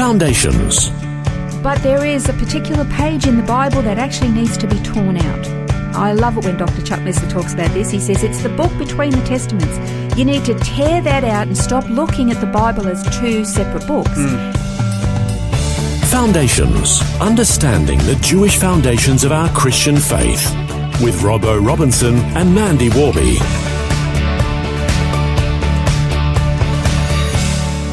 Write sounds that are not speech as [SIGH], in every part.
Foundations. But there is a particular page in the Bible that actually needs to be torn out. I love it when Dr. Chuck Missler talks about this. He says it's the book between the testaments. You need to tear that out and stop looking at the Bible as two separate books. Hmm. Foundations. Understanding the Jewish foundations of our Christian faith. With Robbo Robinson and Mandy Warby.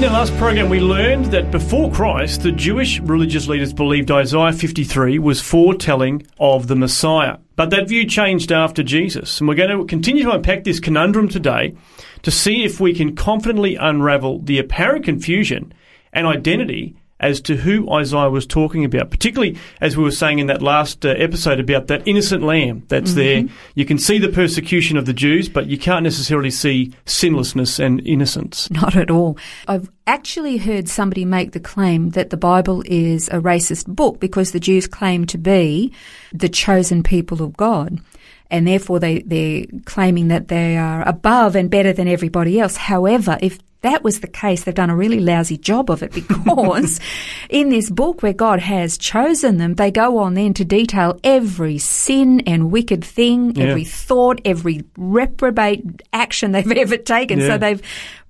In our last program, we learned that before Christ, the Jewish religious leaders believed Isaiah 53 was foretelling of the Messiah. But that view changed after Jesus. And we're going to continue to unpack this conundrum today to see if we can confidently unravel the apparent confusion and identity as to who Isaiah was talking about, particularly as we were saying in that last uh, episode about that innocent lamb that's there. You can see the persecution of the Jews, but you can't necessarily see sinlessness and innocence. Not at all. I've actually heard somebody make the claim that the Bible is a racist book because the Jews claim to be the chosen people of God. And therefore they, they're claiming that they are above and better than everybody else. However, if that was the case, they've done a really lousy job of it because [LAUGHS] in this book where God has chosen them, they go on then to detail every sin and wicked thing, Yeah. every thought, every reprobate action they've [LAUGHS] ever taken. Yeah. So they've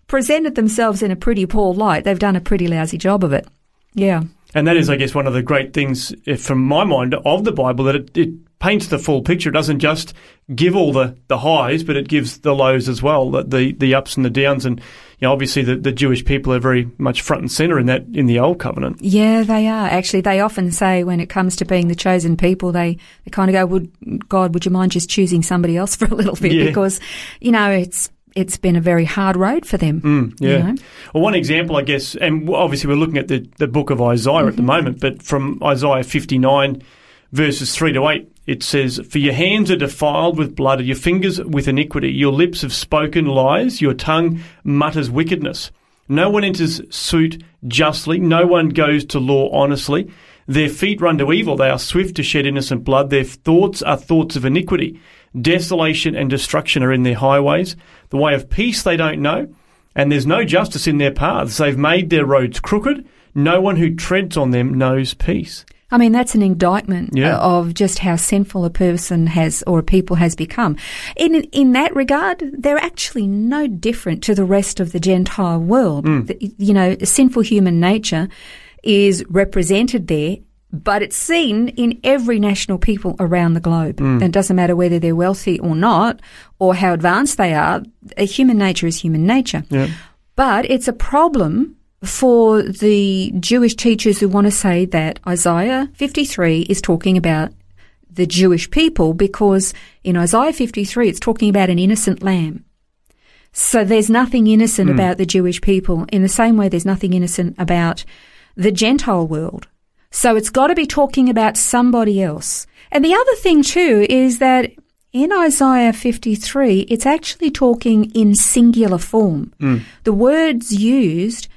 presented themselves in a pretty poor light. They've done a pretty lousy job of it. Yeah. And that is, I guess, one of the great things, from my mind, of the Bible that it, it paints the full picture. It doesn't just give all the, the highs, but it gives the lows as well, the the, the ups and the downs. And you know, obviously, the, the Jewish people are very much front and center in that in the Old Covenant. Yeah, they are. Actually, they often say when it comes to being the chosen people, they, they kind of go, would, God, would you mind just choosing somebody else [LAUGHS] for a little bit? Yeah. Because, you know, it's, it's been a very hard road for them. Mm, yeah. You know? Well, one example, I guess, and obviously we're looking at the, the book of Isaiah at the moment, but from Isaiah 59, verses 3 to 8, it says, For your hands are defiled with blood, your fingers with iniquity. Your lips have spoken lies, your tongue mutters wickedness. No one enters suit justly, no one goes to law honestly. Their feet run to evil, they are swift to shed innocent blood. Their thoughts are thoughts of iniquity. Desolation and destruction are in their highways. The way of peace they don't know, and there's no justice in their paths. They've made their roads crooked. No one who treads on them knows peace. I mean, that's an indictment Yeah. uh, of just how sinful a person has or a people has become. In in that regard, they're actually no different to the rest of the Gentile world. The- you know, sinful human nature is represented there, but it's seen in every national people around the globe. And it doesn't matter whether they're wealthy or not, or how advanced they are. Human nature is human nature. Yeah. But it's a problem for the Jewish teachers who want to say that Isaiah 53 is talking about the Jewish people because in Isaiah 53 it's talking about an innocent lamb. So there's nothing innocent hmm. about the Jewish people in the same way there's nothing innocent about the Gentile world. So it's got to be talking about somebody else. And the other thing too is that in Isaiah 53, it's actually talking in singular form. Hmm. The words used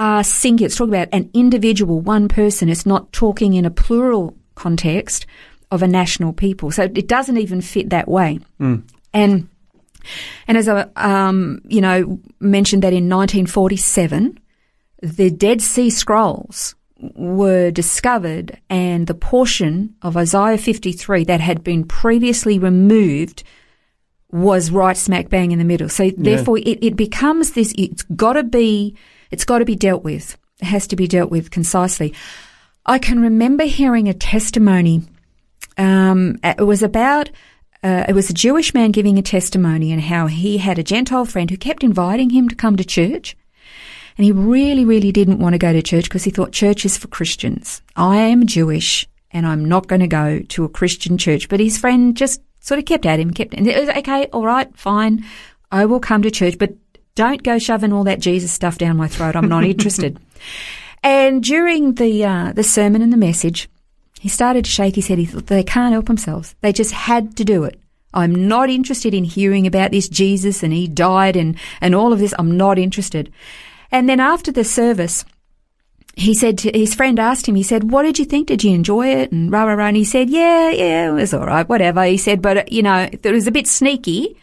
are singular. It's talking about an individual, one person. It's not talking in a plural context of a national people. So it doesn't even fit that way. And and as I, um, you know, mentioned that in 1947, the Dead Sea Scrolls were discovered and the portion of Isaiah 53 that had been previously removed was right smack bang in the middle. So therefore it, it becomes this, it's gotta be, it's gotta be dealt with. It has to be dealt with concisely. I can remember hearing a testimony, um, it was about uh, it was a Jewish man giving a testimony and how he had a Gentile friend who kept inviting him to come to church. And he really, really didn't want to go to church because he thought church is for Christians. I am Jewish and I'm not going to go to a Christian church. But his friend just sort of kept at him, kept, and it was, okay, all right, fine. I will come to church, but don't go shoving all that Jesus stuff down my throat. I'm not [LAUGHS] interested. And during the uh, the sermon and the message, he started to shake his head. He thought they can't help themselves. They just had to do it. I'm not interested in hearing about this Jesus and he died and, and all of this. I'm not interested. And then after the service, he said to his friend asked him, he said, what did you think? Did you enjoy it? And rah, rah, rah. And he said, yeah, yeah, it was all right, whatever. He said, but, you know, it was a bit sneaky,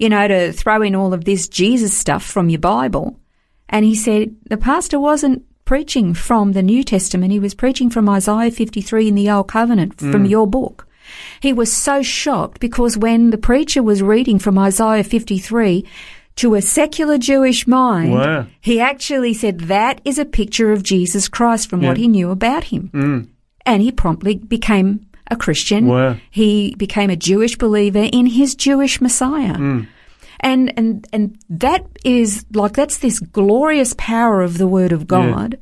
you know, to throw in all of this Jesus stuff from your Bible. And he said, the pastor wasn't preaching from the New Testament. He was preaching from Isaiah 53 in the Old Covenant from mm. your book. He was so shocked because when the preacher was reading from Isaiah 53 to a secular Jewish mind, Wow. he actually said that is a picture of Jesus Christ from what he knew about him. Mm. And he promptly became a Christian. Wow. He became a Jewish believer in his Jewish Messiah. Hmm. And, and, and that is like, that's this glorious power of the Word of God.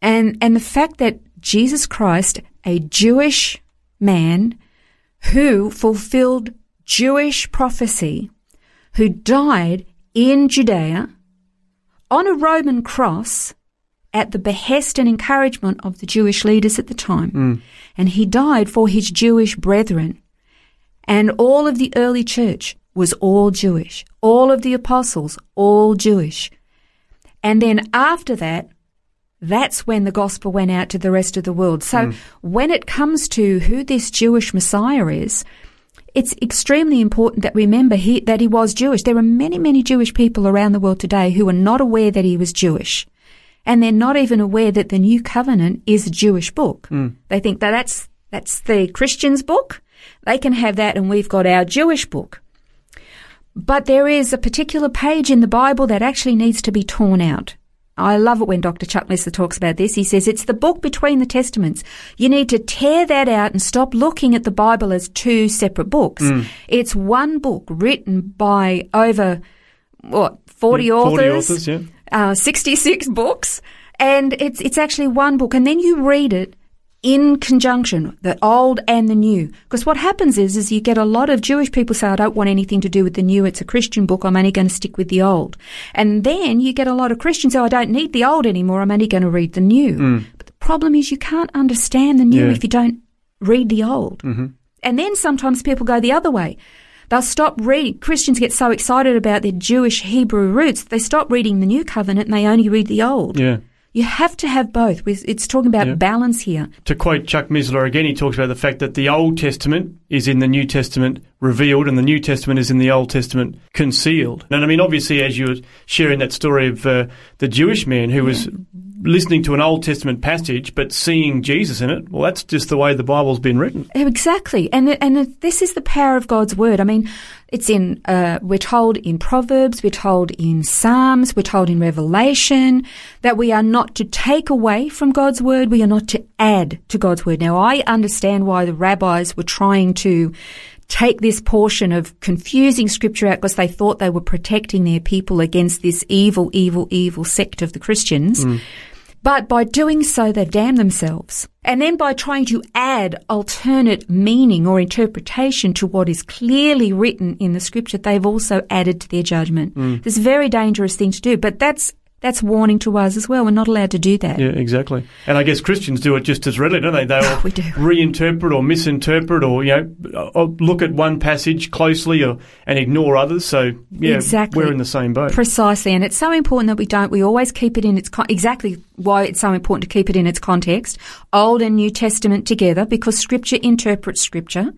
And, and the fact that Jesus Christ, a Jewish man who fulfilled Jewish prophecy, who died in Judea on a Roman cross at the behest and encouragement of the Jewish leaders at the time. Mm. And he died for his Jewish brethren. And all of the early church was all Jewish. All of the apostles, all Jewish. And then after that, that's when the gospel went out to the rest of the world. So mm. when it comes to who this Jewish Messiah is, it's extremely important that we remember he, that he was Jewish. There are many, many Jewish people around the world today who are not aware that he was Jewish. And they're not even aware that the New Covenant is a Jewish book. Hmm. They think that that's, that's the Christian's book. They can have that and we've got our Jewish book. But there is a particular page in the Bible that actually needs to be torn out. I love it when Dr. Chuck Missler talks about this. He says it's the book between the testaments. You need to tear that out and stop looking at the Bible as two separate books. Hmm. It's one book written by over, what, 40 Yeah, authors? 40 authors, yeah. Uh, 66 books, and it's it's actually one book, and then you read it in conjunction, the old and the new. Because what happens is, is you get a lot of Jewish people say, I don't want anything to do with the new. It's a Christian book. I'm only going to stick with the old. And then you get a lot of Christians say, I don't need the old anymore. I'm only going to read the new. But the problem is you can't understand the new Yeah. if you don't read the old. And then sometimes people go the other way. They'll stop reading. Christians get so excited about their Jewish Hebrew roots, they stop reading the New Covenant and they only read the Old. Yeah. You have to have both. It's talking about Yeah. balance here. To quote Chuck Missler again, he talks about the fact that the Old Testament is in the New Testament revealed and the New Testament is in the Old Testament concealed. And I mean, obviously, as you were sharing that story of uh, the Jewish man who was listening to an Old Testament passage but seeing Jesus in it, well, that's just the way the Bible's been written. Exactly. And, and this is the power of God's word. I mean, it's in, uh, we're told in Proverbs, we're told in Psalms, we're told in Revelation that we are not to take away from God's word, we are not to add to God's word. Now, I understand why the rabbis were trying to take this portion of confusing scripture out because they thought they were protecting their people against this evil, evil, evil sect of the Christians. Mm. But by doing so, they damn themselves. And then by trying to add alternate meaning or interpretation to what is clearly written in the scripture, they've also added to their judgment. Mm. It's a very dangerous thing to do, but that's, that's warning to us as well. We're not allowed to do that. Yeah, exactly. And I guess Christians do it just as readily, don't they? They'll ah, We do. reinterpret or misinterpret or, you know, or look at one passage closely or, and ignore others. So, yeah, Exactly. we're in the same boat. Precisely, and it's so important that we don't. We always keep it in its con- exactly why it's so important to keep it in its context, Old and New Testament together, because Scripture interprets Scripture.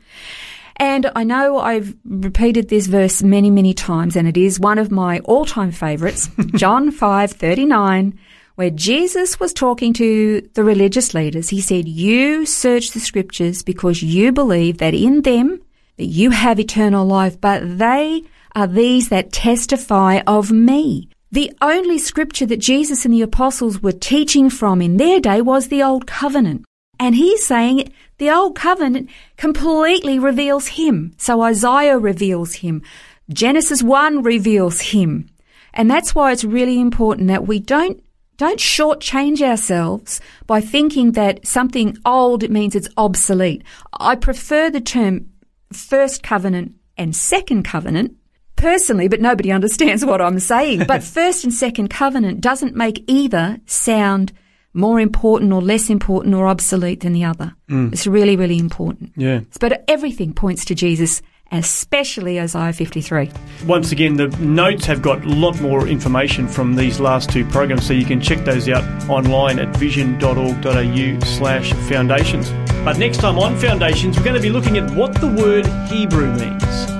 And I know I've repeated this verse many, many times, and it is one of my all-time favourites, [LAUGHS] John five thirty nine. Where Jesus was talking to the religious leaders, he said, You search the scriptures because you believe that in them that you have eternal life, but they are these that testify of me. The only scripture that Jesus and the apostles were teaching from in their day was the Old Covenant. And he's saying the Old Covenant completely reveals him. So Isaiah reveals him. Genesis 1 reveals him. And that's why it's really important that we don't don't shortchange ourselves by thinking that something old means it's obsolete. I prefer the term first covenant and second covenant personally, but nobody [LAUGHS] understands what I'm saying. But [LAUGHS] first and second covenant doesn't make either sound more important or less important or obsolete than the other. Mm. It's really, really important. Yeah. But everything points to Jesus, especially Isaiah 53. Once again, the notes have got a lot more information from these last two programs, so you can check those out online at vision.org.au slash foundations. But next time on Foundations, we're going to be looking at what the word Hebrew means.